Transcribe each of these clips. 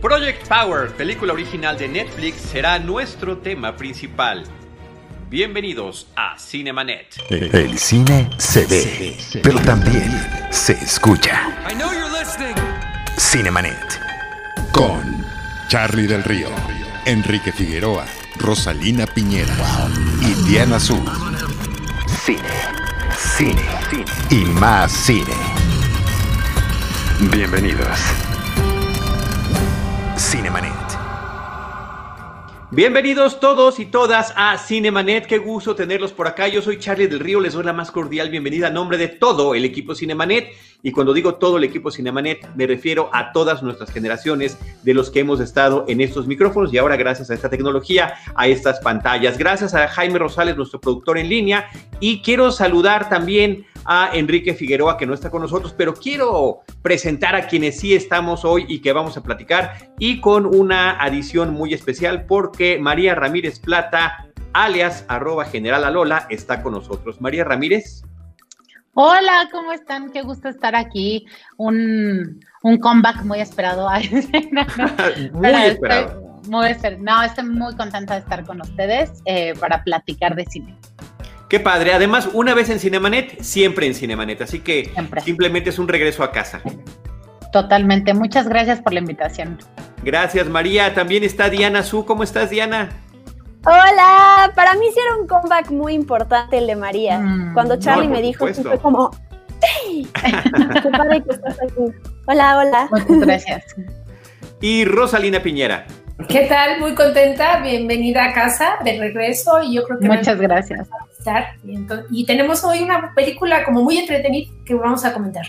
Project Power, película original de Netflix, será nuestro tema principal. Bienvenidos a Cinemanet. El cine se ve, pero también se escucha. Cinemanet. Con Charlie del Río, Enrique Figueroa, Rosalina Piñera y Diana Su. Cine, cine, cine y más cine. Bienvenidos. Cinemanet. Bienvenidos todos y todas a Cinemanet, qué gusto tenerlos por acá. Yo soy Charlie del Río, les doy la más cordial bienvenida a nombre de todo el equipo Cinemanet. Y cuando digo todo el equipo Cinemanet, me refiero a todas nuestras generaciones de los que hemos estado en estos micrófonos y ahora gracias a esta tecnología, a estas pantallas. Gracias a Jaime Rosales, nuestro productor en línea. Y quiero saludar también a Enrique Figueroa, que no está con nosotros, pero quiero presentar a quienes sí estamos hoy y que vamos a platicar, y con una adición muy especial, porque María Ramírez Plata, alias arroba general Alola, está con nosotros. María Ramírez. Hola, ¿cómo están? Qué gusto estar aquí. Un, un comeback muy esperado. muy esperado. muy. No, estoy muy contenta de estar con ustedes eh, para platicar de cine. Qué padre. Además, una vez en Cinemanet, siempre en Cinemanet. Así que simplemente es un regreso a casa. Totalmente. Muchas gracias por la invitación. Gracias, María. También está Diana Su. ¿Cómo estás, Diana? Hola, para mí sí era un comeback muy importante el de María. Mm. Cuando Charlie me dijo, fue como, ¡Qué padre que estás aquí! Hola, hola. Muchas gracias. Y Rosalina Piñera. ¿Qué tal? Muy contenta, bienvenida a casa de regreso y yo creo que muchas gracias. y tenemos hoy una película como muy entretenida que vamos a comentar.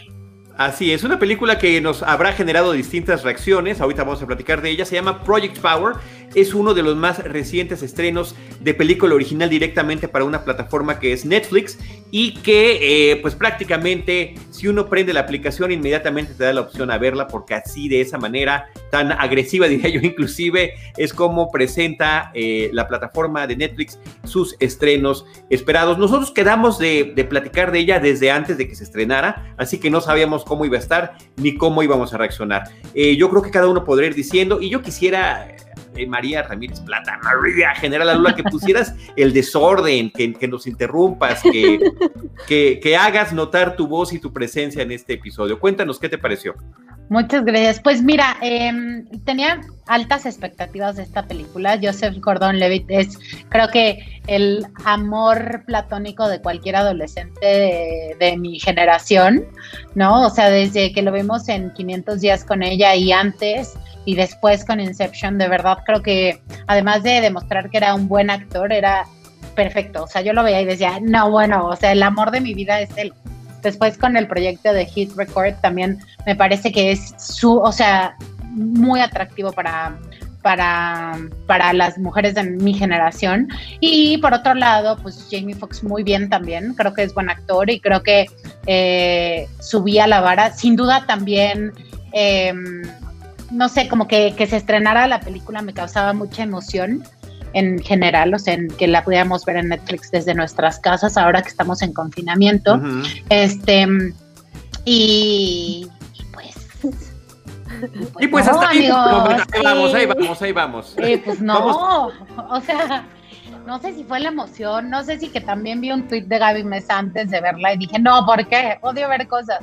Así es, una película que nos habrá generado distintas reacciones, ahorita vamos a platicar de ella, se llama Project Power, es uno de los más recientes estrenos de película original directamente para una plataforma que es Netflix y que eh, pues prácticamente si uno prende la aplicación inmediatamente te da la opción a verla porque así de esa manera tan agresiva diría yo inclusive es como presenta eh, la plataforma de Netflix sus estrenos esperados. Nosotros quedamos de, platicar de ella desde antes de que se estrenara, así que no sabíamos cómo iba a estar ni cómo íbamos a reaccionar. Eh, yo creo que cada uno podría ir diciendo, y yo quisiera, eh, María Ramírez Plata, María General Lula, que pusieras el desorden, que, nos interrumpas, que, que, hagas notar tu voz y tu presencia en este episodio. Cuéntanos qué te pareció. Muchas gracias. Pues mira, em, tenía altas expectativas de esta película. Joseph Gordon-Levitt es, creo que, el amor platónico de cualquier adolescente de, mi generación, ¿no? O sea, desde que lo vimos en 500 días con ella y antes y después con Inception, de verdad creo que, además de demostrar que era un buen actor, era perfecto. O sea, yo lo veía y decía, no, bueno, o sea, el amor de mi vida es él. Después con el proyecto de Hit Record también me parece que es su, o sea, muy atractivo para, para, para las mujeres de mi generación. Y por otro lado, pues Jamie Foxx muy bien también, creo que es buen actor y creo que eh, subía la vara. Sin duda también, em, no sé, como que, que se estrenara la película me causaba mucha emoción en general, o sea, en que la pudiéramos ver en Netflix desde nuestras casas ahora que estamos en confinamiento. Este, y, pues. y pues hasta ahí, vamos, ahí vamos, ahí vamos. pues no, o sea, no sé si fue la emoción, no sé si que también vi un tweet de Gaby Mesa antes de verla y dije, no, ¿por qué? Odio ver cosas.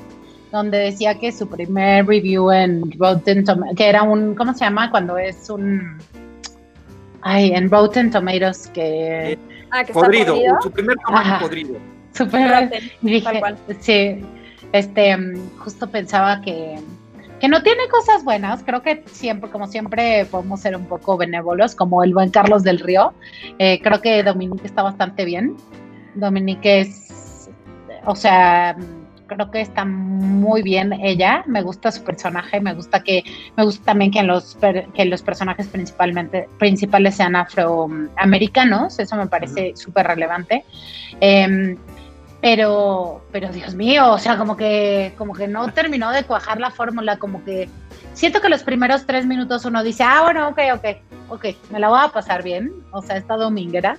Donde decía que su primer review en Rotten Tomatoes, que era un, ¿cómo se llama? Cuando es un Ay, en Rotten Tomatoes que... Ah, que podrido, su primer tomate podrido. Super, dije, sí, este, justo pensaba que, que no tiene cosas buenas. Creo que siempre, como siempre, podemos ser un poco benévolos, como el buen Carlos del Río. Eh, creo que Dominique está bastante bien. Dominique es, o sea, creo que está muy bien ella, me gusta su personaje, me gusta que, me gusta también que los, que los personajes principalmente, principales sean afroamericanos, eso me parece súper relevante. Em, pero, pero Dios mío, o sea, como que, como que no terminó de cuajar la fórmula, como que siento que los primeros tres minutos uno dice, ah, bueno, ok, ok, ok, me la voy a pasar bien, o sea, esta dominguera,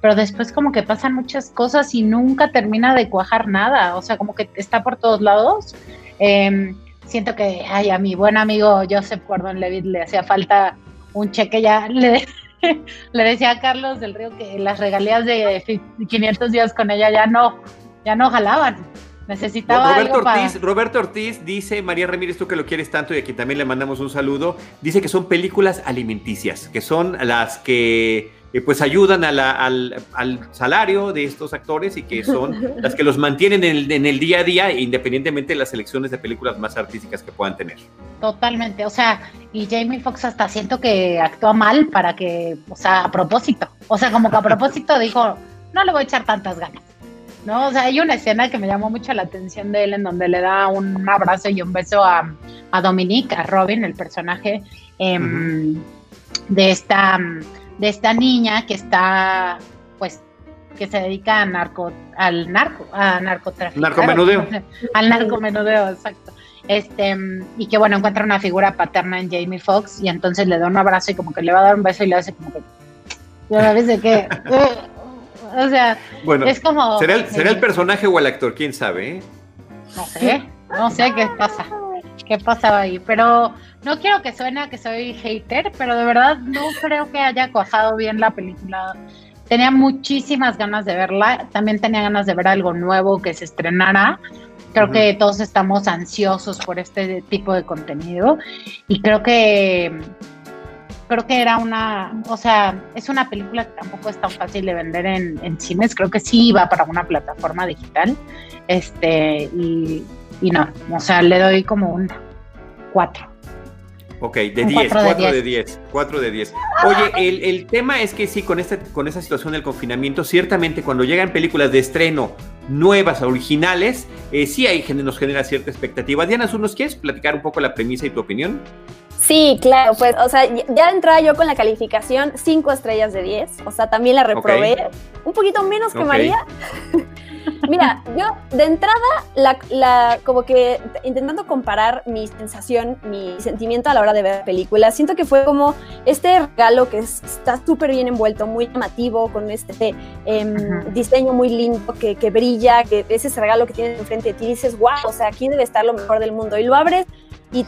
pero después como que pasan muchas cosas y nunca termina de cuajar nada, o sea, como que está por todos lados. Em, siento que ay, a mi buen amigo Joseph Gordon Levitt le hacía falta un cheque ya. Le, le decía a Carlos del Río que las regalías de 500 días con ella ya no, ya no jalaban. Necesitaba Roberto, Ortiz, Roberto Ortiz dice, María Ramírez, tú que lo quieres tanto y aquí también le mandamos un saludo, dice que son películas alimenticias, que son las que eh, pues ayudan al, al, salario de estos actores y que son las que los mantienen en el, en el, día a día, independientemente de las selecciones de películas más artísticas que puedan tener. Totalmente, o sea, y Jamie Foxx hasta siento que actúa mal para que, o sea, a propósito, o sea, como que a propósito dijo, no le voy a echar tantas ganas. ¿No? O sea, hay una escena que me llamó mucho la atención de él en donde le da un abrazo y un beso a, a Dominique, a Robin, el personaje em, de esta de esta niña que está, pues, que se dedica a narco, al narco, a narcotráfico. Narcomenudeo. Al narcomenudeo, exacto. Este, y que bueno, encuentra una figura paterna en Jamie Foxx y entonces le da un abrazo y como que le va a dar un beso y le hace como que, ya ves de qué, o sea, bueno, es como... ¿será el, ¿será el personaje o el actor? ¿Quién sabe? Eh? No sé, no sé qué pasa, qué pasaba ahí, pero no quiero que suene que soy hater, pero de verdad no creo que haya cuajado bien la película. Tenía muchísimas ganas de verla, también tenía ganas de ver algo nuevo que se estrenara. Creo que todos estamos ansiosos por este tipo de contenido y creo que creo que era una, o sea, es una película que tampoco es tan fácil de vender en, en cines, creo que sí iba para una plataforma digital, este, y, y no, o sea, le doy como un 4. Ok, de 10, 4 de 10, 4 de 10. Oye, el, el, tema es que sí, con, este, con esa situación del confinamiento, ciertamente cuando llegan películas de estreno nuevas, originales, eh, sí ahí nos genera cierta expectativa. Diana, ¿tú nos quieres platicar un poco la premisa y tu opinión? Sí, claro, pues, o sea, ya entraba yo con la calificación 5 estrellas de 10, o sea, también la reprobé, un poquito menos que María. Mira, yo de entrada, la, la, como que intentando comparar mi sensación, mi sentimiento a la hora de ver películas, siento que fue como este regalo que está súper bien envuelto, muy llamativo, con este eh, diseño muy lindo, que, que brilla, que es ese regalo que tienes enfrente de ti y dices, wow, o sea, aquí debe estar lo mejor del mundo. Y lo abres y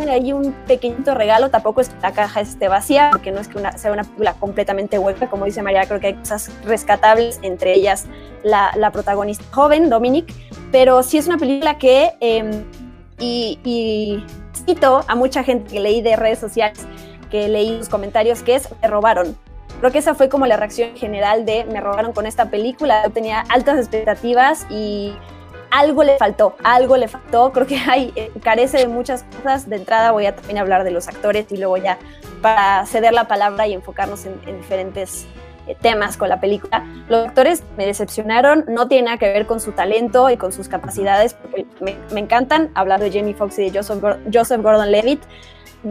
hay un pequeñito regalo, tampoco es que la caja esté vacía, porque no es que sea una película completamente hueca, como dice María, creo que hay cosas rescatables, entre ellas la, la protagonista joven, Dominic, pero sí es una película que, eh, y, y, cito a mucha gente que leí de redes sociales, que leí los comentarios, que es, me robaron. Creo que esa fue como la reacción general de, me robaron con esta película, yo tenía altas expectativas y algo le faltó, algo le faltó, creo que hay, eh, carece de muchas cosas. De entrada voy a también hablar de los actores y luego ya para ceder la palabra y enfocarnos en, diferentes eh, temas con la película. Los actores me decepcionaron, no tiene nada que ver con su talento y con sus capacidades, porque me, me encantan, hablar de Jamie Foxx y de Joseph, Joseph Gordon-Levitt.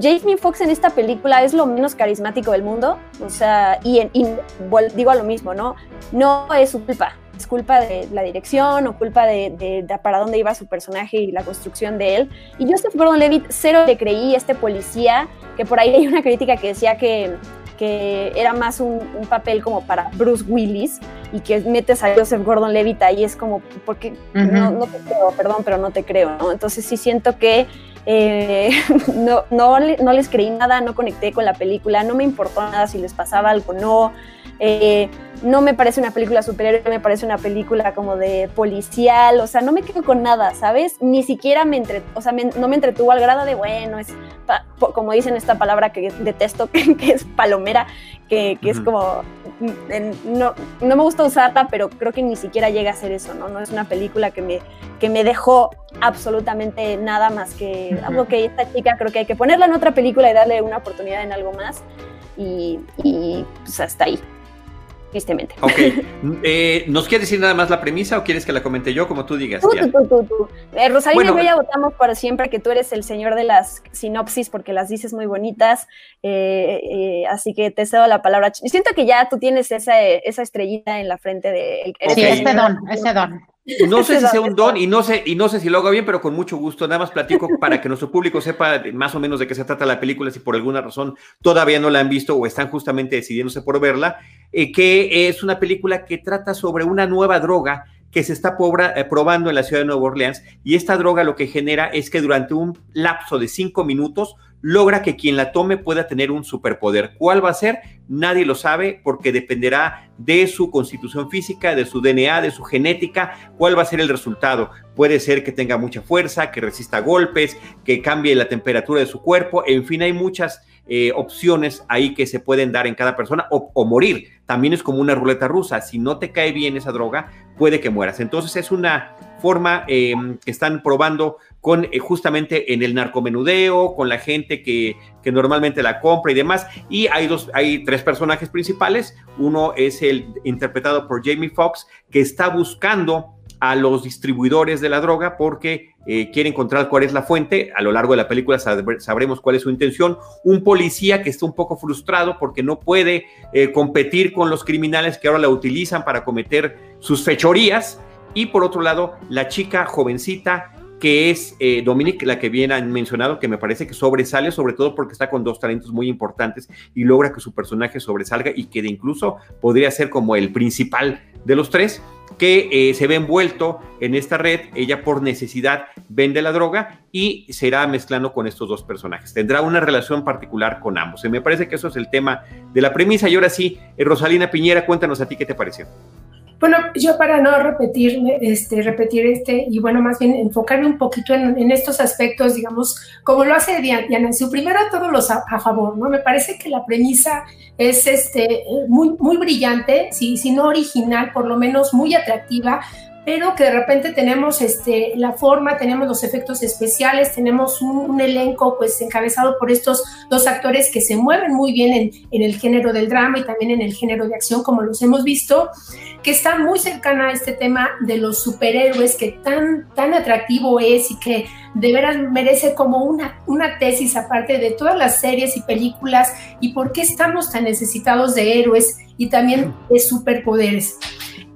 Jamie Foxx en esta película es lo menos carismático del mundo, o sea, y, y digo a lo mismo, ¿no? No es su culpa, es culpa de la dirección o culpa de, para dónde iba su personaje y la construcción de él. Y Joseph Gordon-Levitt cero le creí este policía, que por ahí hay una crítica que decía que, que era más un, papel como para Bruce Willis y que metes a Joseph Gordon-Levitt ahí es como, porque no, no, te creo, perdón, pero no te creo, ¿no? Entonces sí siento que eh, no, no, no les creí nada, no conecté con la película, no me importó nada si les pasaba algo, no. Eh, no me parece una película superhéroe, me parece una película como de policial, o sea, no me quedo con nada, ¿sabes? Ni siquiera me entre, o sea, no me entretuvo al grado de, bueno, es, como dicen esta palabra que detesto, que, es palomera, que, es como, no, no me gusta usarla, pero creo que ni siquiera llega a ser eso, ¿no? No es una película que me, que me dejó absolutamente nada más que, algo que esta chica creo que hay que ponerla en otra película y darle una oportunidad en algo más. Y, y pues hasta ahí tristemente. Ok. Eh, ¿Nos quieres decir nada más la premisa o quieres que la comente yo, como tú digas? Tú, tú, tú, tú. Eh, Rosalina y yo votamos por siempre que tú eres el señor de las sinopsis porque las dices muy bonitas. Eh, así que te cedo la palabra. Siento que ya tú tienes esa, esa estrellita en la frente de... Sí, ese don, ese don. No sé si sea un don y no sé, y no sé si lo hago bien, pero con mucho gusto. Nada más platico para que nuestro público sepa más o menos de qué se trata la película, si por alguna razón todavía no la han visto o están justamente decidiéndose por verla, eh, que es una película que trata sobre una nueva droga que se está eh, probando en la ciudad de Nueva Orleans y esta droga lo que genera es que durante un lapso de cinco minutos logra que quien la tome pueda tener un superpoder. ¿Cuál va a ser? Nadie lo sabe porque dependerá de su constitución física, de su DNA, de su genética, cuál va a ser el resultado. Puede ser que tenga mucha fuerza, que resista golpes, que cambie la temperatura de su cuerpo, en fin, hay muchas eh, opciones ahí que se pueden dar en cada persona o, morir. También es como una ruleta rusa. Si no te cae bien esa droga, puede que mueras. Entonces es una forma em, que están probando con eh, justamente en el narcomenudeo, con la gente que, normalmente la compra y demás. Y hay dos, hay tres personajes principales. Uno es el interpretado por Jamie Foxx, que está buscando a los distribuidores de la droga porque eh, quiere encontrar cuál es la fuente. A lo largo de la película sabremos cuál es su intención. Un policía que está un poco frustrado porque no puede eh, competir con los criminales que ahora la utilizan para cometer sus fechorías. Y por otro lado, la chica jovencita que es eh, Dominic, la que bien han mencionado, que me parece que sobresale, sobre todo porque está con dos talentos muy importantes y logra que su personaje sobresalga y que incluso podría ser como el principal de los tres, que eh, se ve envuelto en esta red, ella por necesidad vende la droga y se irá mezclando con estos dos personajes. Tendrá una relación particular con ambos. Y me parece que eso es el tema de la premisa. Y ahora sí, eh, Rosalina Piñera, cuéntanos a ti qué te pareció. Bueno, yo para no repetir, este, repetir este, y bueno, más bien enfocarme un poquito en, estos aspectos, digamos, como lo hace Diana, su primero todos los a, favor, ¿no? Me parece que la premisa es este, muy, muy brillante, si, si no original, por lo menos muy atractiva, pero que de repente tenemos este, la forma, tenemos los efectos especiales, tenemos un, elenco pues encabezado por estos dos actores que se mueven muy bien en, en, el género del drama y también en el género de acción, como los hemos visto, que está muy cercana a este tema de los superhéroes que tan, tan atractivo es y que de veras merece como una, una tesis aparte de todas las series y películas y por qué estamos tan necesitados de héroes y también de superpoderes.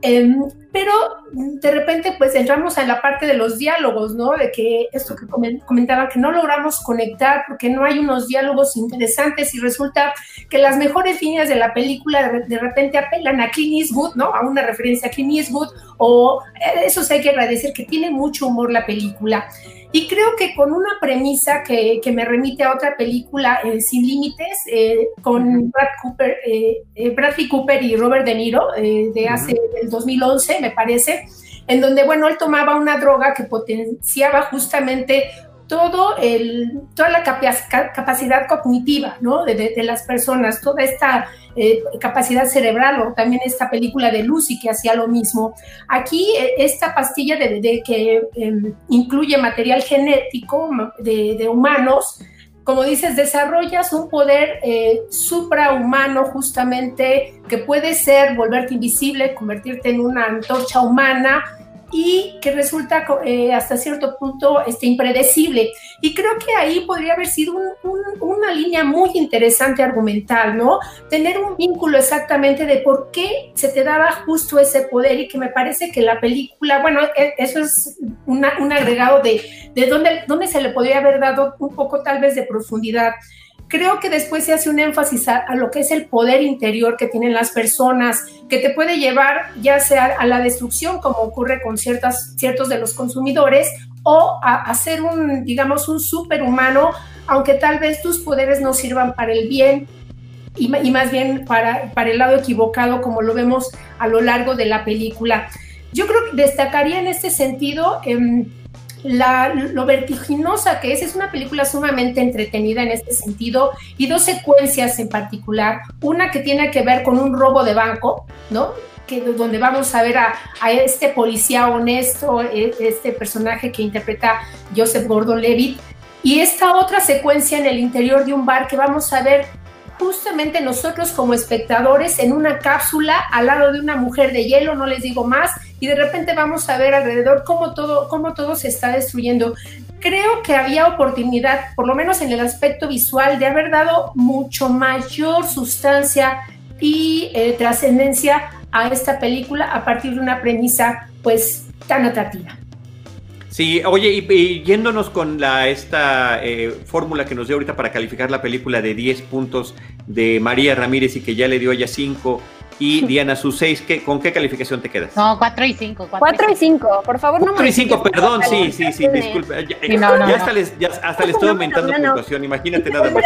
Em, pero de repente pues entramos en la parte de los diálogos, ¿no? De que esto que comentaba, que no logramos conectar porque no hay unos diálogos interesantes y resulta que las mejores líneas de la película de, repente apelan a Clint Eastwood, ¿no? A una referencia a Clint Eastwood o eh, eso sí hay que agradecer que tiene mucho humor la película. Y creo que con una premisa que, que me remite a otra película, eh, Sin Límites, eh, con Brad Cooper, eh, Bradley Cooper y Robert De Niro, de hace el 2011, me parece, en donde, bueno, él tomaba una droga que potenciaba justamente todo el, toda la capacidad cognitiva de, las personas, toda esta eh, capacidad cerebral, o también esta película de Lucy que hacía lo mismo. Aquí eh, esta pastilla de, que em, incluye material genético de, humanos, como dices, desarrollas un poder eh, suprahumano justamente que puede ser volverte invisible, convertirte en una antorcha humana, y que resulta eh, hasta cierto punto este, impredecible. Y creo que ahí podría haber sido una línea muy interesante argumental, ¿no? Tener un vínculo exactamente de por qué se te daba justo ese poder y que me parece que la película, bueno, e, eso es un agregado de, de dónde, dónde se le podría haber dado un poco tal vez de profundidad creo que después se hace un énfasis a, lo que es el poder interior que tienen las personas, que te puede llevar ya sea a la destrucción, como ocurre con ciertas, ciertos de los consumidores, o a, ser un, digamos, un superhumano, aunque tal vez tus poderes no sirvan para el bien y, más bien para, para el lado equivocado, como lo vemos a lo largo de la película. Yo creo que destacaría en este sentido... Em, lo vertiginosa que es. Es una película sumamente entretenida en este sentido y dos secuencias en particular. Una que tiene que ver con un robo de banco, ¿no? Que, donde vamos a ver a, este policía honesto, e, este personaje que interpreta Joseph Gordon-Levitt, y esta otra secuencia en el interior de un bar que vamos a ver justamente nosotros como espectadores en una cápsula al lado de una mujer de hielo, no les digo más, y de repente vamos a ver alrededor cómo todo, cómo todo se está destruyendo. Creo que había oportunidad, por lo menos en el aspecto visual, de haber dado mucho mayor sustancia y eh, trascendencia a esta película a partir de una premisa pues tan atractiva. Sí, oye, y, yéndonos con la, esta eh, fórmula que nos dio ahorita para calificar la película de 10 puntos de María Ramírez y que ya le dio ella 5 Y Diana, sus 6, ¿con qué calificación te quedas? No, 4 y 5. 4 y 5, por favor, no 4 y 5, perdón, sí, sí, sí, disculpe. Ya, hasta, les, ya hasta le estoy aumentando puntuación, imagínate nada más.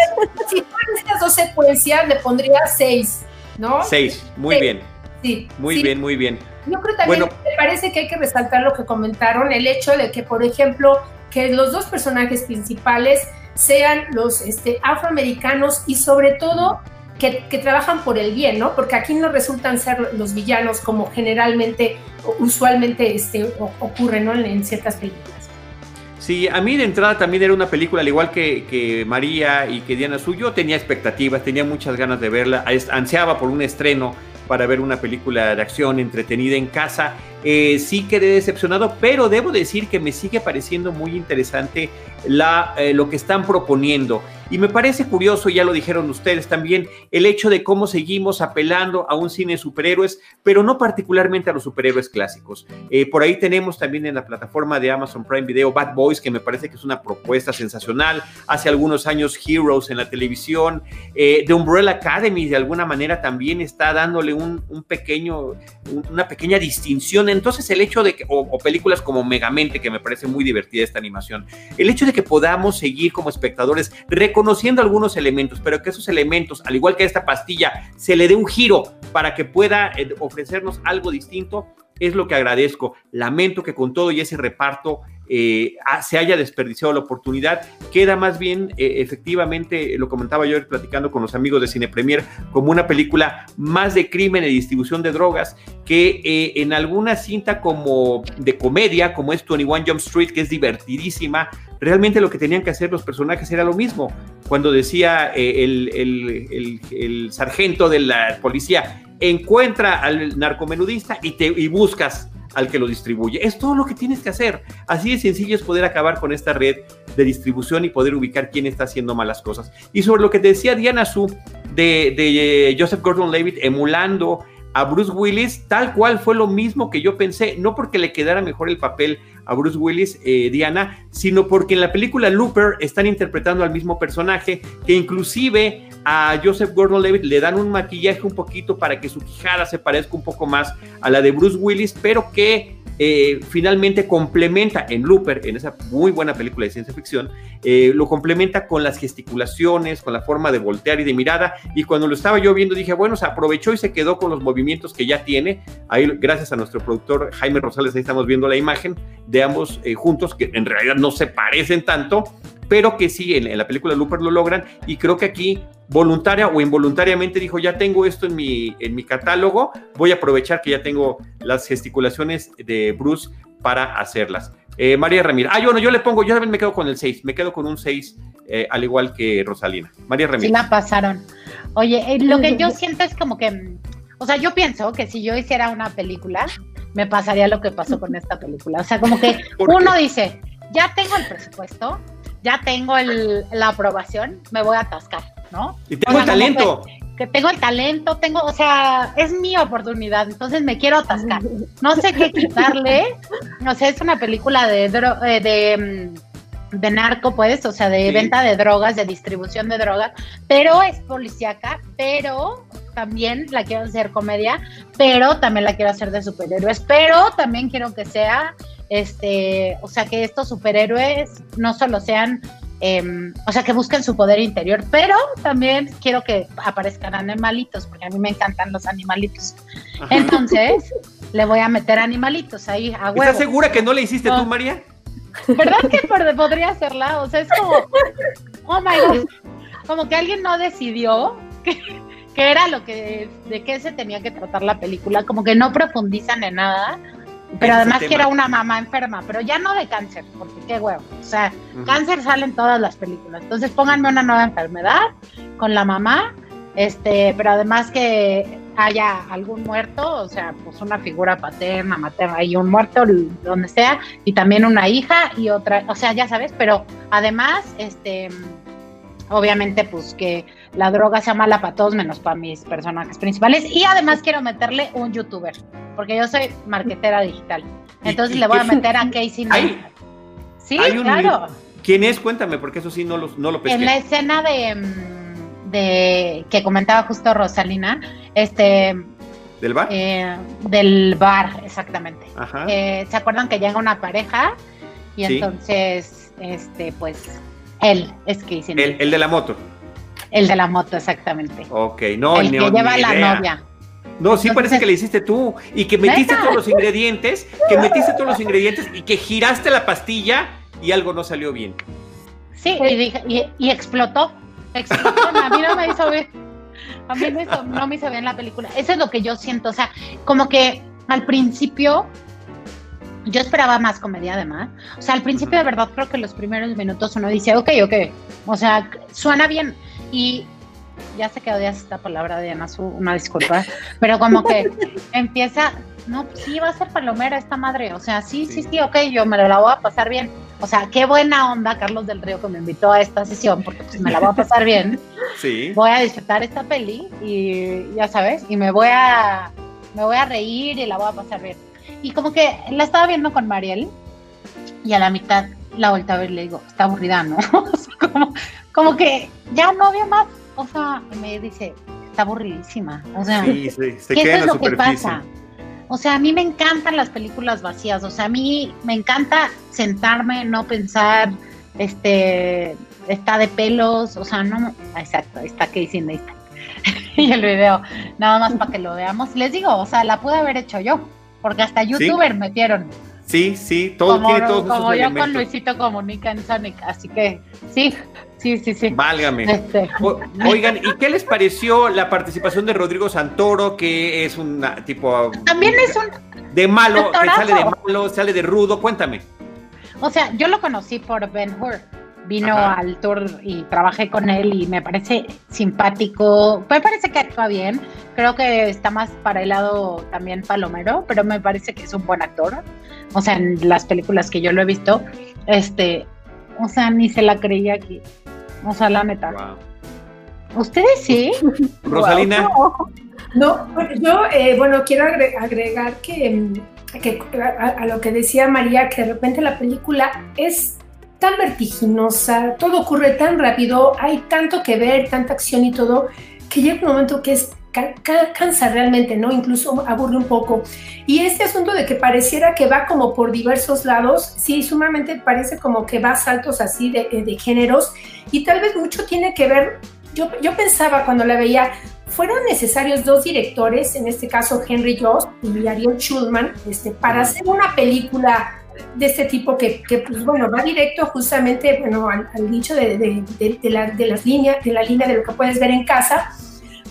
Si fueran estas dos secuencias, le pondría 6, ¿no? 6, muy bien. Sí. Muy bien, muy bien. Yo creo también, me parece que hay que resaltar lo que comentaron, el hecho de que, por ejemplo, que los dos personajes principales sean los este, afroamericanos y sobre todo que, trabajan por el bien, ¿no? Porque aquí no resultan ser los villanos como generalmente, usualmente este, ocurre, ¿no? En, ciertas películas. Sí, a mí de entrada también era una película, al igual que, que María y que Diana Su, yo tenía expectativas, tenía muchas ganas de verla, ansiaba por un estreno para ver una película de acción entretenida en casa. Eh, sí quedé decepcionado, pero debo decir que me sigue pareciendo muy interesante eh, lo que están proponiendo. Y me parece curioso, ya lo dijeron ustedes también, el hecho de cómo seguimos apelando a un cine de superhéroes, pero no particularmente a los superhéroes clásicos. Eh, por ahí tenemos también en la plataforma de Amazon Prime Video Bad Boys, que me parece que es una propuesta sensacional. Hace algunos años Heroes en la televisión. Eh, The Umbrella Academy de alguna manera también está dándole un, pequeño, una pequeña distinción. Entonces el hecho de que, o, películas como Megamente, que me parece muy divertida esta animación, el hecho de que podamos seguir como espectadores reconociendo algunos elementos, pero que esos elementos, al igual que esta pastilla, se le dé un giro para que pueda eh, ofrecernos algo distinto, es lo que agradezco. Lamento que con todo y ese reparto eh, se haya desperdiciado la oportunidad. Queda más bien, eh, efectivamente, lo comentaba yo platicando con los amigos de Cine Premier, como una película más de crimen y distribución de drogas que eh, en alguna cinta como de comedia, como es 21 Jump Street, que es divertidísima, realmente lo que tenían que hacer los personajes era lo mismo. Cuando decía el, el, sargento de la policía, encuentra al narcomenudista y, te, y buscas al que lo distribuye. Es todo lo que tienes que hacer. Así de sencillo es poder acabar con esta red de distribución y poder ubicar quién está haciendo malas cosas. Y sobre lo que decía Diana Su de, de eh, Joseph Gordon-Levitt emulando a Bruce Willis, tal cual fue lo mismo que yo pensé, no porque le quedara mejor el papel a Bruce Willis, eh, Diana, sino porque en la película Looper están interpretando al mismo personaje, que inclusive a Joseph Gordon-Levitt le dan un maquillaje un poquito para que su quijada se parezca un poco más a la de Bruce Willis, pero que eh, finalmente complementa en Looper, en esa muy buena película de ciencia ficción, eh, lo complementa con las gesticulaciones, con la forma de voltear y de mirada. Y cuando lo estaba yo viendo, dije, bueno, se aprovechó y se quedó con los movimientos que ya tiene. Ahí, gracias a nuestro productor Jaime Rosales, ahí estamos viendo la imagen de ambos eh, juntos, que en realidad no se parecen tanto, pero que sí, en, la película Looper lo logran. Y creo que aquí voluntaria o involuntariamente dijo, ya tengo esto en mi, en mi catálogo, voy a aprovechar que ya tengo las gesticulaciones de Bruce para hacerlas. Eh, María Ramírez. Ah, bueno, yo le pongo, yo también me quedo con el 6, me quedo con un 6, eh, al igual que Rosalina. María Ramírez. Sí, la pasaron. Oye, eh, lo que yo siento es como que, o sea, yo pienso que si yo hiciera una película, me pasaría lo que pasó con esta película. O sea, como que uno dice, ya tengo el presupuesto, ya tengo la aprobación, me voy a atascar. ¿no? Y tengo el talento. Que, tengo el talento, tengo, o sea, es mi oportunidad, entonces me quiero atascar. No sé qué quitarle. O sea, es una película de, eh, de, mm, de narco, pues, o sea, de venta de drogas, de distribución de drogas, pero es policíaca, pero también la quiero hacer comedia, pero también la quiero hacer de superhéroes, pero también quiero que sea, este, o sea, que estos superhéroes no solo sean Em, o sea, que busquen su poder interior, pero también quiero que aparezcan animalitos, porque a mí me encantan los animalitos. Entonces, le voy a meter animalitos ahí a huevo. ¿Estás segura que no le hiciste tú, María? ¿Verdad que podría hacerla? O sea, es como, oh my God, como que alguien no decidió que, que era lo que, de qué se tenía que tratar la película, como que no profundizan en nada pero además que era una mamá enferma, pero ya no de cáncer, porque qué huevo. O sea, cáncer sale en todas las películas. Entonces pónganme una nueva enfermedad con la mamá, este, pero además que haya algún muerto, o sea, pues una figura paterna, materna, y un muerto, donde sea, y también una hija y otra, o sea, ya sabes, pero además, este, obviamente, pues que la droga sea mala para todos menos para mis personajes principales. Y además quiero meterle un youtuber, porque yo soy marquetera digital. Entonces le voy a meter a Casey Neistat. Sí, claro. ¿Quién es? Cuéntame, porque eso sí no lo, no lo pesqué. En la escena de, mm, de que comentaba justo Rosalina, este ¿Del bar? Eh, del bar, exactamente. Eh, ¿Se acuerdan que llega una pareja? Y entonces, este, pues, él es que el, el de la moto. El de la moto, exactamente. Ok, no, el que lleva la novia. No, sí parece que le hiciste tú y que metiste todos los ingredientes, que metiste todos los ingredientes y que giraste la pastilla y algo no salió bien. Sí, y, y, explotó. Explotó, a mí no me hizo bien. A mí no me hizo bien la película. Eso es lo que yo siento. O sea, como que al principio yo esperaba más comedia además. O sea, al principio de verdad creo que los primeros minutos uno dice, ok, ok. O sea, suena bien. Y ya sé que odias esta palabra, Diana, su, una disculpa, pero como que empieza, no, pues sí, va a ser palomera esta madre, o sea, sí, sí, sí, ok, yo me la voy a pasar bien. O sea, qué buena onda Carlos del Río que me invitó a esta sesión, porque pues me la voy a pasar bien. Sí. Voy a disfrutar esta peli y ya sabes, y me voy a, me voy a reír y la voy a pasar bien. Y como que la estaba viendo con Mariel y a la mitad la vuelta a ver y le digo, está aburrida, ¿no? como, como que ya no había más o sea, me dice, está aburridísima. O sea, sí, sí, se queda es lo que pasa? O sea, a mí me encantan las películas vacías. O sea, a mí me encanta sentarme, no pensar, este, está de pelos. O sea, no, exacto, está que diciendo está. y el video, nada más para que lo veamos. Les digo, o sea, la pude haber hecho yo, porque hasta youtuber metieron. Sí, sí, todo como, tiene todos Como yo con Luisito Comunica en Sonic, así que sí, Sí, sí, sí. Válgame. Este. oigan, ¿y qué les pareció la participación de Rodrigo Santoro, que es un tipo. También es un. De malo, que sale de malo, sale de rudo? Cuéntame. O sea, yo lo conocí por Ben Hur. Vino al tour y trabajé con él y me parece simpático. Me parece que actúa bien. Creo que está más para el lado también palomero, pero me parece que es un buen actor. O sea, en las películas que yo lo he visto, este, o sea, ni se la creía aquí. O sea, la neta. ¿Ustedes sí? Rosalina. No, yo, eh, bueno, quiero agregar que, a, lo que decía María, que de repente la película es tan vertiginosa, todo ocurre tan rápido, hay tanto que ver, tanta acción y todo, que llega un momento que es cansa realmente, ¿no? Incluso aburre un poco. Y este asunto de que pareciera que va como por diversos lados, sí, sumamente parece como que va saltos así de, eh, de géneros y tal vez mucho tiene que ver, yo, yo pensaba cuando la veía, fueron necesarios dos directores, en este caso Henry Jost y Ariel Schulman, este, para hacer una película de este tipo que, que, pues bueno, va directo justamente, bueno, al, al nicho de, de, de, la, de las líneas, de la línea de lo que puedes ver en casa,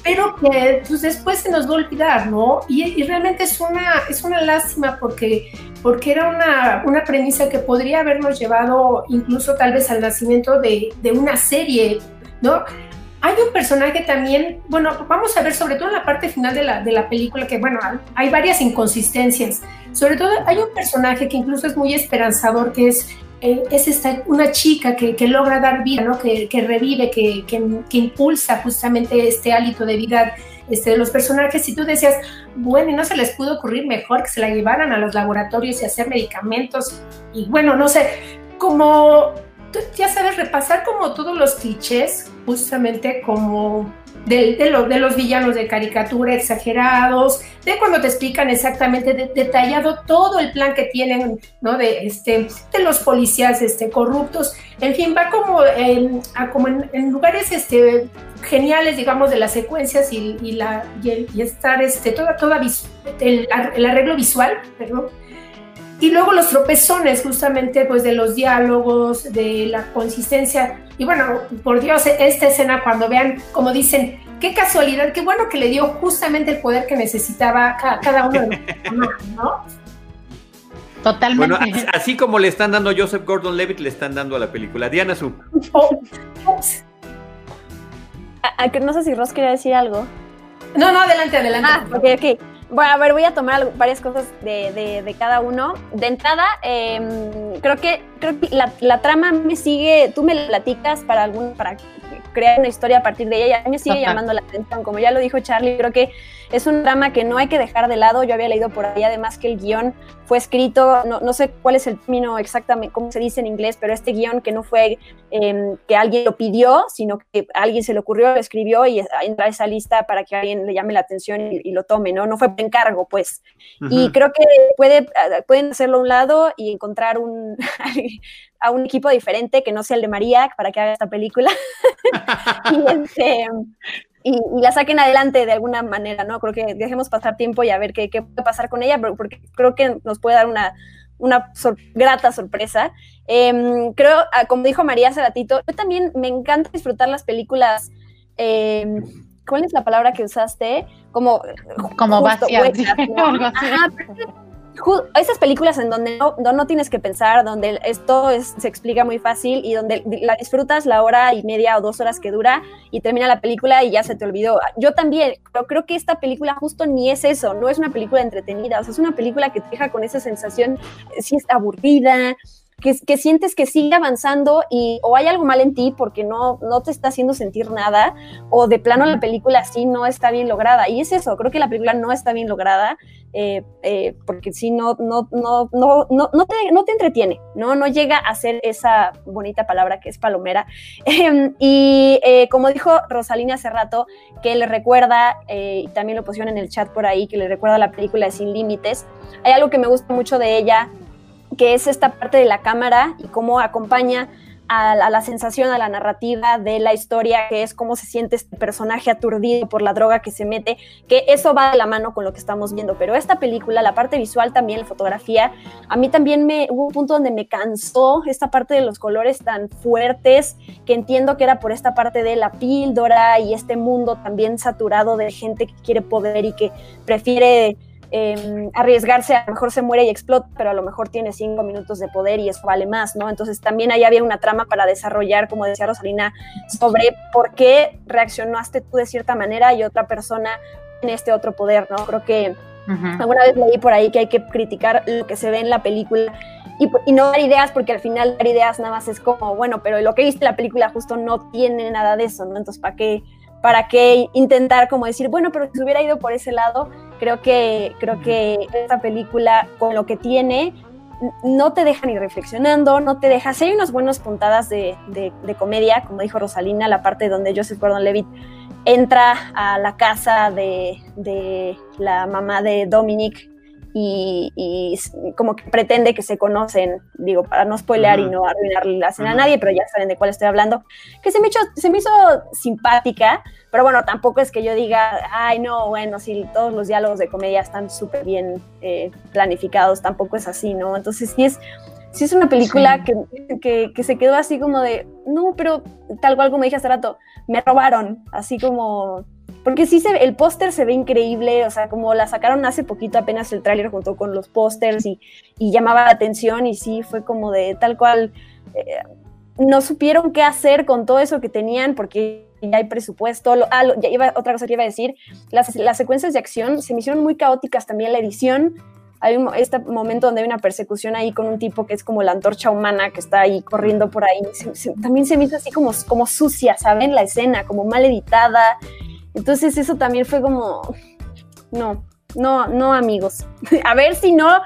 pero que pues después se nos va a olvidar, ¿no? Y, realmente es una, es una lástima porque, porque era una, una, premisa que podría habernos llevado incluso tal vez al nacimiento de, de una serie, ¿no? Hay un personaje también, bueno, vamos a ver sobre todo en la parte final de la, de la película que, bueno, hay varias inconsistencias. Sobre todo hay un personaje que incluso es muy esperanzador, que es es esta, una chica que, que logra dar vida, ¿no? que, que revive, que, que, impulsa justamente este hálito de vida este, de los personajes. Y tú decías, bueno, y no se les pudo ocurrir mejor que se la llevaran a los laboratorios y hacer medicamentos. Y bueno, no sé, como, ya sabes, repasar como todos los clichés, justamente como de, de, los villanos de caricatura exagerados, de cuando te explican exactamente detallado todo el plan que tienen, ¿no? De, este, de los policías este, corruptos, en fin, va como en, como en, lugares este, geniales, digamos, de las secuencias y, la, y, estar, este, toda, toda el, el arreglo visual, perdón, y luego los tropezones justamente pues de los diálogos, de la consistencia. Y bueno, por Dios, esta escena cuando vean, como dicen, qué casualidad, qué bueno que le dio justamente el poder que necesitaba cada, uno de los ¿no? Totalmente. Bueno, así, como le están dando a Joseph Gordon-Levitt, le están dando a la película. Diana Su. Oh, no sé si Ross quería decir algo. No, no, adelante, adelante. Ah, ok, ok. Bueno, a ver, voy a tomar varias cosas de, de, cada uno. De entrada, em, creo que creo que la, la, trama me sigue, tú me la platicas para algún, para crear una historia a partir de ella y a mí me sigue llamando la atención. Como ya lo dijo Charlie, creo que es un drama que no hay que dejar de lado. Yo había leído por ahí además que el guion fue escrito, no, no sé cuál es el término exactamente, cómo se dice en inglés, pero este guion que no fue eh, que alguien lo pidió, sino que alguien se le ocurrió, lo escribió y entra a esa lista para que alguien le llame la atención y, lo tome, ¿no? No fue por encargo, pues. Y creo que puede, pueden hacerlo a un lado y encontrar un, a un equipo diferente que no sea el de María para que haga esta película. Este, y, la saquen adelante de alguna manera, ¿no? Creo que dejemos pasar tiempo y a ver qué, qué puede pasar con ella, porque creo que nos puede dar una, una grata sorpresa. Em, creo, ah, como dijo María hace ratito, yo también me encanta disfrutar las películas. Em, ¿Cuál es la palabra que usaste? Como, como vacías. esas películas en donde no, no, tienes que pensar, donde esto es, se explica muy fácil y donde la disfrutas la hora y media o dos horas que dura y termina la película y ya se te olvidó. Yo también, pero creo que esta película justo ni es eso, no es una película entretenida, o sea, es una película que te deja con esa sensación, si es aburrida, que, sientes que sigue avanzando y o hay algo mal en ti porque no, no te está haciendo sentir nada, o de plano la película sí no está bien lograda. Y es eso, creo que la película no está bien lograda, eh, eh, porque sí no, no, no, no, no, te, no te entretiene, ¿no? no llega a ser esa bonita palabra que es palomera. Em, y eh, como dijo Rosalina hace rato, que le recuerda, y también lo pusieron en el chat por ahí, que le recuerda la película de Sin Límites, hay algo que me gusta mucho de ella, que es esta parte de la cámara y cómo acompaña a, la sensación, a la narrativa de la historia, que es cómo se siente este personaje aturdido por la droga que se mete, que eso va de la mano con lo que estamos viendo. Pero esta película, la parte visual también, la fotografía, a mí también me hubo un punto donde me cansó esta parte de los colores tan fuertes, que entiendo que era por esta parte de la píldora y este mundo también saturado de gente que quiere poder y que prefiere Em, arriesgarse, a lo mejor se muere y explota, pero a lo mejor tiene cinco minutos de poder y eso vale más, ¿no? Entonces también ahí había una trama para desarrollar, como decía Rosalina, sobre por qué reaccionaste tú de cierta manera y otra persona en este otro poder, ¿no? Creo que alguna vez leí por ahí que hay que criticar lo que se ve en la película y, y, no dar ideas, porque al final dar ideas nada más es como, bueno, pero lo que viste en la película justo no tiene nada de eso, ¿no? Entonces, ¿para qué? ¿Para qué intentar como decir, bueno, pero si hubiera ido por ese lado, creo que, creo que esta película, con lo que tiene, no te deja ni reflexionando, no te deja. Si hay unas buenas puntadas de, de, comedia, como dijo Rosalina, la parte donde Joseph Gordon Levitt entra a la casa de, de la mamá de Dominic y, como que pretende que se conocen, digo, para no spoilear y no arruinarle la cena a nadie, pero ya saben de cuál estoy hablando, que se me, se me hizo simpática, pero bueno, tampoco es que yo diga, ay, no, bueno, si todos los diálogos de comedia están súper bien eh, planificados, tampoco es así, ¿no? Entonces sí es, sí es una película que, que, que, se quedó así como de, no, pero tal cual como dije hace rato, me robaron, así como porque sí, se, el póster se ve increíble, o sea, como la sacaron hace poquito apenas el tráiler junto con los pósters y, llamaba la atención y sí, fue como de tal cual, eh, no supieron qué hacer con todo eso que tenían porque ya hay presupuesto. ah, ya iba, otra cosa que iba a decir, las, las, secuencias de acción se me hicieron muy caóticas también la edición. Hay un, este momento donde hay una persecución ahí con un tipo que es como la antorcha humana que está ahí corriendo por ahí. también se me hizo así como, como sucia, ¿saben? La escena, como mal editada. Entonces eso también fue como, no, no, no amigos. A ver si no,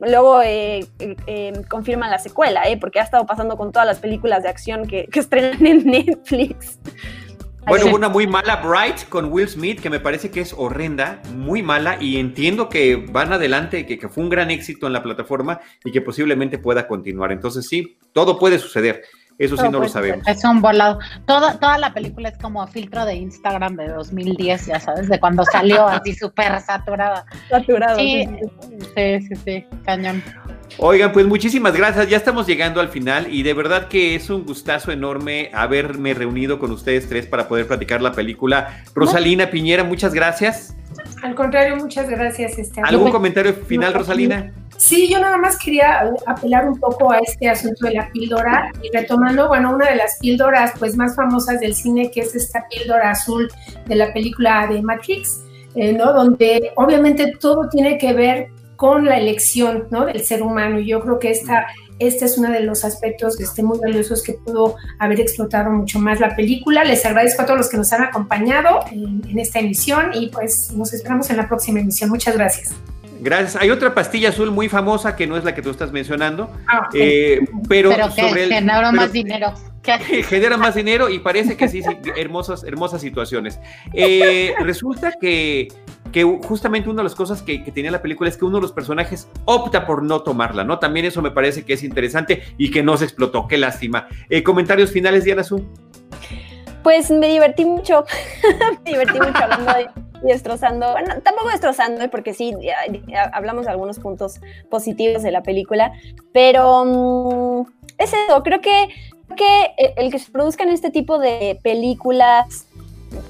luego eh, eh, eh, confirman la secuela, porque ha estado pasando con todas las películas de acción que, que estrenan en Netflix. Bueno, hubo una muy mala Bright con Will Smith que me parece que es horrenda, muy mala y entiendo que van adelante, que, que, fue un gran éxito en la plataforma y que posiblemente pueda continuar. Entonces sí, todo puede suceder. Eso sí no, lo pues, sabemos. Es un volado. Toda, toda la película es como filtro de Instagram de 2010, ya sabes, de cuando salió así súper saturada. Saturada. Sí, sí, sí, sí, cañón. Oigan, pues muchísimas gracias. Ya estamos llegando al final y de verdad que es un gustazo enorme haberme reunido con ustedes tres para poder platicar la película. Rosalina Piñera, muchas gracias. Al contrario, muchas gracias. Este, ¿Algún comentario final, Rosalina? Sí, yo nada más quería apelar un poco a este asunto de la píldora y retomando, bueno, una de las píldoras pues más famosas del cine, que es esta píldora azul de la película de Matrix, eh, ¿no? Donde obviamente todo tiene que ver con la elección, ¿no? Del ser humano. Y yo creo que esta este es uno de los aspectos este, muy valiosos que pudo haber explotado mucho más la película. Les agradezco a todos los que nos han acompañado en esta emisión y pues nos esperamos en la próxima emisión. Muchas gracias. Gracias. Hay otra pastilla azul muy famosa que no es la que tú estás mencionando, ah, eh, pero, sobre el, genera más dinero. Genera más dinero y parece que sí, sí hermosas, hermosas situaciones. Eh, resulta que, que, justamente una de las cosas que, tenía la película es que uno de los personajes opta por no tomarla, ¿no? También eso me parece que es interesante y que no se explotó. Qué lástima. Eh, comentarios finales, Diana Azul. Pues me divertí mucho, me divertí mucho hablando de y destrozando, bueno, tampoco destrozando, porque sí, hablamos de algunos puntos positivos de la película, pero mm, es eso, creo que, que el que se produzcan este tipo de películas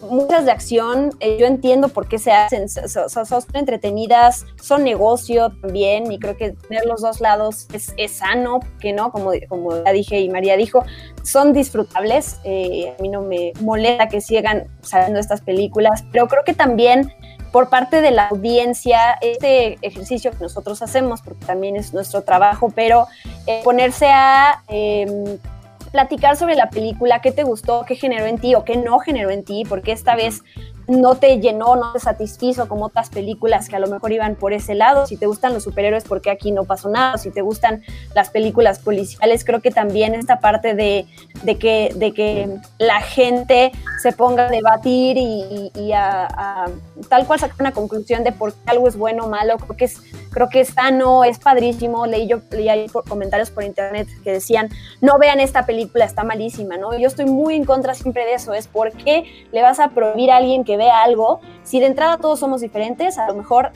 muchas de acción, eh, yo entiendo por qué se hacen, son, entretenidas, son negocio también, y creo que tener los dos lados es, sano, que no, como, como ya dije y María dijo, son disfrutables, eh, a mí no me molesta que sigan saliendo estas películas, pero creo que también por parte de la audiencia, este ejercicio que nosotros hacemos, porque también es nuestro trabajo, pero eh, ponerse a em, platicar sobre la película, qué te gustó, qué generó en ti o qué no generó en ti, porque esta vez no te llenó, no te satisfizo como otras películas que a lo mejor iban por ese lado. Si te gustan los superhéroes, porque aquí no pasó nada. Si te gustan las películas policiales, creo que también esta parte de, que, la gente se ponga a debatir y, a, tal cual sacar una conclusión de por qué algo es bueno o malo, creo que es, creo que es sano, es padrísimo. Leí yo comentarios por internet que decían, no vean esta película, está malísima, ¿no? Yo estoy muy en contra siempre de eso, es por qué le vas a prohibir a alguien que vea algo, si de entrada todos somos diferentes, a lo mejor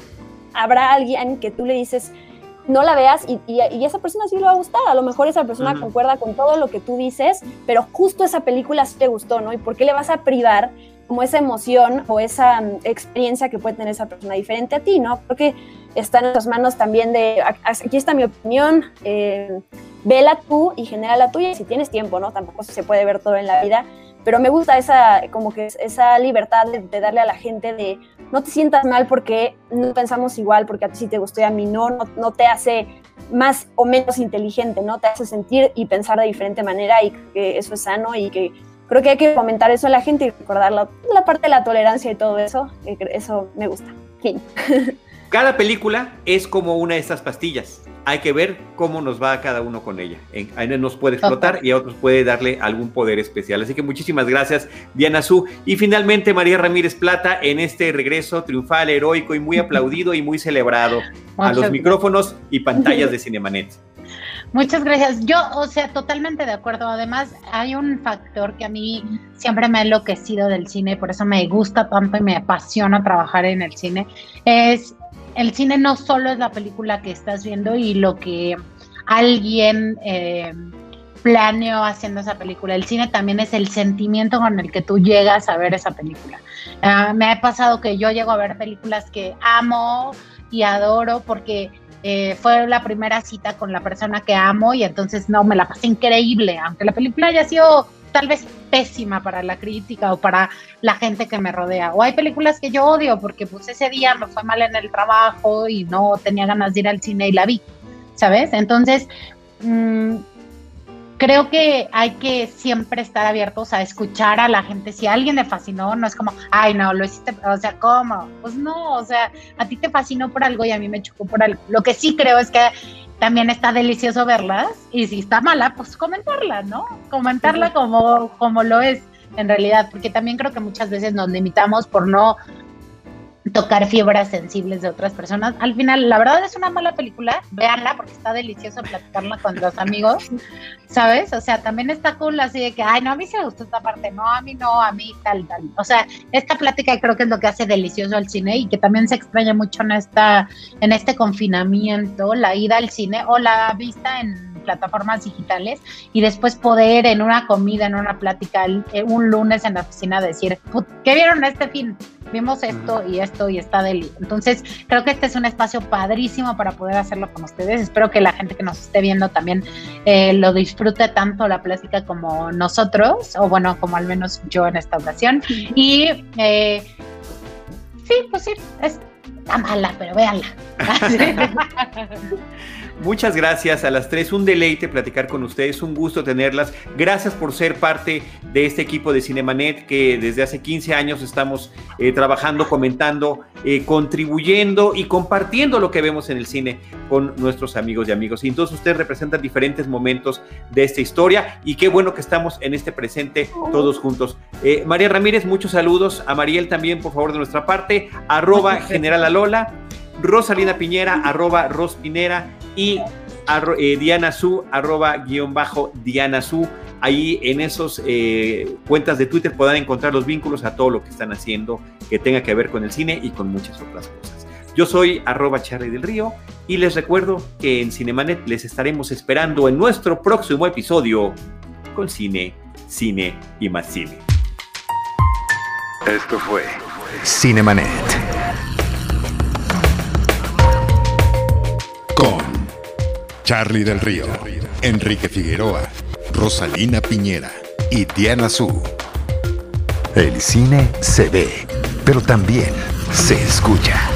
habrá alguien que tú le dices, no la veas y, y, esa persona sí le va a gustar. A lo mejor esa persona concuerda con todo lo que tú dices, pero justo esa película sí te gustó, ¿no? ¿Y por qué le vas a privar como esa emoción o esa mm, experiencia que puede tener esa persona diferente a ti, ¿no? Porque está en nuestras manos también de, aquí está mi opinión, eh, vela tú y genera la tuya si tienes tiempo, ¿no? Tampoco se puede ver todo en la vida pero me gusta esa, como que esa libertad de, darle a la gente de no te sientas mal porque no pensamos igual, porque a ti sí te gustó y a mí no, no, te hace más o menos inteligente, ¿no? Te hace sentir y pensar de diferente manera y que eso es sano y que creo que hay que comentar eso a la gente y recordar la, la parte de la tolerancia y todo eso, eso me gusta. Fin. Cada película es como una de estas pastillas. Hay que ver cómo nos va a cada uno con ella. A uno nos puede explotar y a otros puede darle algún poder especial. Así que muchísimas gracias, Diana Su. Y finalmente, María Ramírez Plata, en este regreso triunfal, heroico y muy aplaudido y muy celebrado a los micrófonos y pantallas de Cinemanet. Muchas gracias. Yo, o sea, totalmente de acuerdo. Además, hay un factor que a mí siempre me ha enloquecido del cine, por eso me gusta tanto y me apasiona trabajar en el cine, es el cine no solo es la película que estás viendo y lo que alguien eh, planeó haciendo esa película. El cine también es el sentimiento con el que tú llegas a ver esa película. Ah, me ha pasado que yo llego a ver películas que amo y adoro porque eh, fue la primera cita con la persona que amo y entonces no, me la pasé increíble, aunque la película haya sido tal vez pésima para la crítica o para la gente que me rodea. O hay películas que yo odio porque pues ese día me fue mal en el trabajo y no tenía ganas de ir al cine y la vi, ¿sabes? Entonces, mm, creo que hay que siempre estar abiertos a escuchar a la gente. Si a alguien le fascinó, no es como, ay, no, lo hiciste, o sea, ¿cómo? Pues no, o sea, a ti te fascinó por algo y a mí me chocó por algo. Lo que sí creo es que también está delicioso verlas y si está mala, pues comentarla, ¿no? Comentarla como, como lo es en realidad, porque también creo que muchas veces nos limitamos por no tocar fibras sensibles de otras personas. Al final, la verdad es una mala película, véanla porque está delicioso platicarla con los amigos, ¿sabes? O sea, también está cool así de que, ay, no, a mí se me gustó esta parte, no, a mí no, a mí tal, tal. O sea, esta plática creo que es lo que hace delicioso al cine y que también se extraña mucho en, esta, en este confinamiento, la ida al cine o la vista en plataformas digitales y después poder en una comida, en una plática, eh, un lunes en la oficina decir, ¿qué vieron este fin? Vimos esto y esto y está deli. Entonces, creo que este es un espacio padrísimo para poder hacerlo con ustedes. Espero que la gente que nos esté viendo también eh, lo disfrute tanto la plática como nosotros, o bueno, como al menos yo en esta ocasión. Y eh, sí, pues sí, es está mala, pero véanla. Muchas gracias a las tres, un deleite platicar con ustedes, un gusto tenerlas. Gracias por ser parte de este equipo de Cinemanet que desde hace 15 años estamos eh, trabajando, comentando, eh, contribuyendo y compartiendo lo que vemos en el cine con nuestros amigos y amigos. Y entonces ustedes representan diferentes momentos de esta historia y qué bueno que estamos en este presente todos juntos. Eh, María Ramírez, muchos saludos. A Mariel también, por favor, de nuestra parte. Arroba General Alola. Rosalina Piñera, arroba Rospinera y eh, Diana Su, arroba guion bajo Diana Su. Ahí en esos eh, cuentas de Twitter podrán encontrar los vínculos a todo lo que están haciendo que tenga que ver con el cine y con muchas otras cosas. Yo soy arroba Charlie del Río y les recuerdo que en Cinemanet les estaremos esperando en nuestro próximo episodio con cine, cine y más cine. Esto fue Cinemanet. Charlie del Río, Enrique Figueroa, Rosalina Piñera y Diana Su. El cine se ve, pero también se escucha.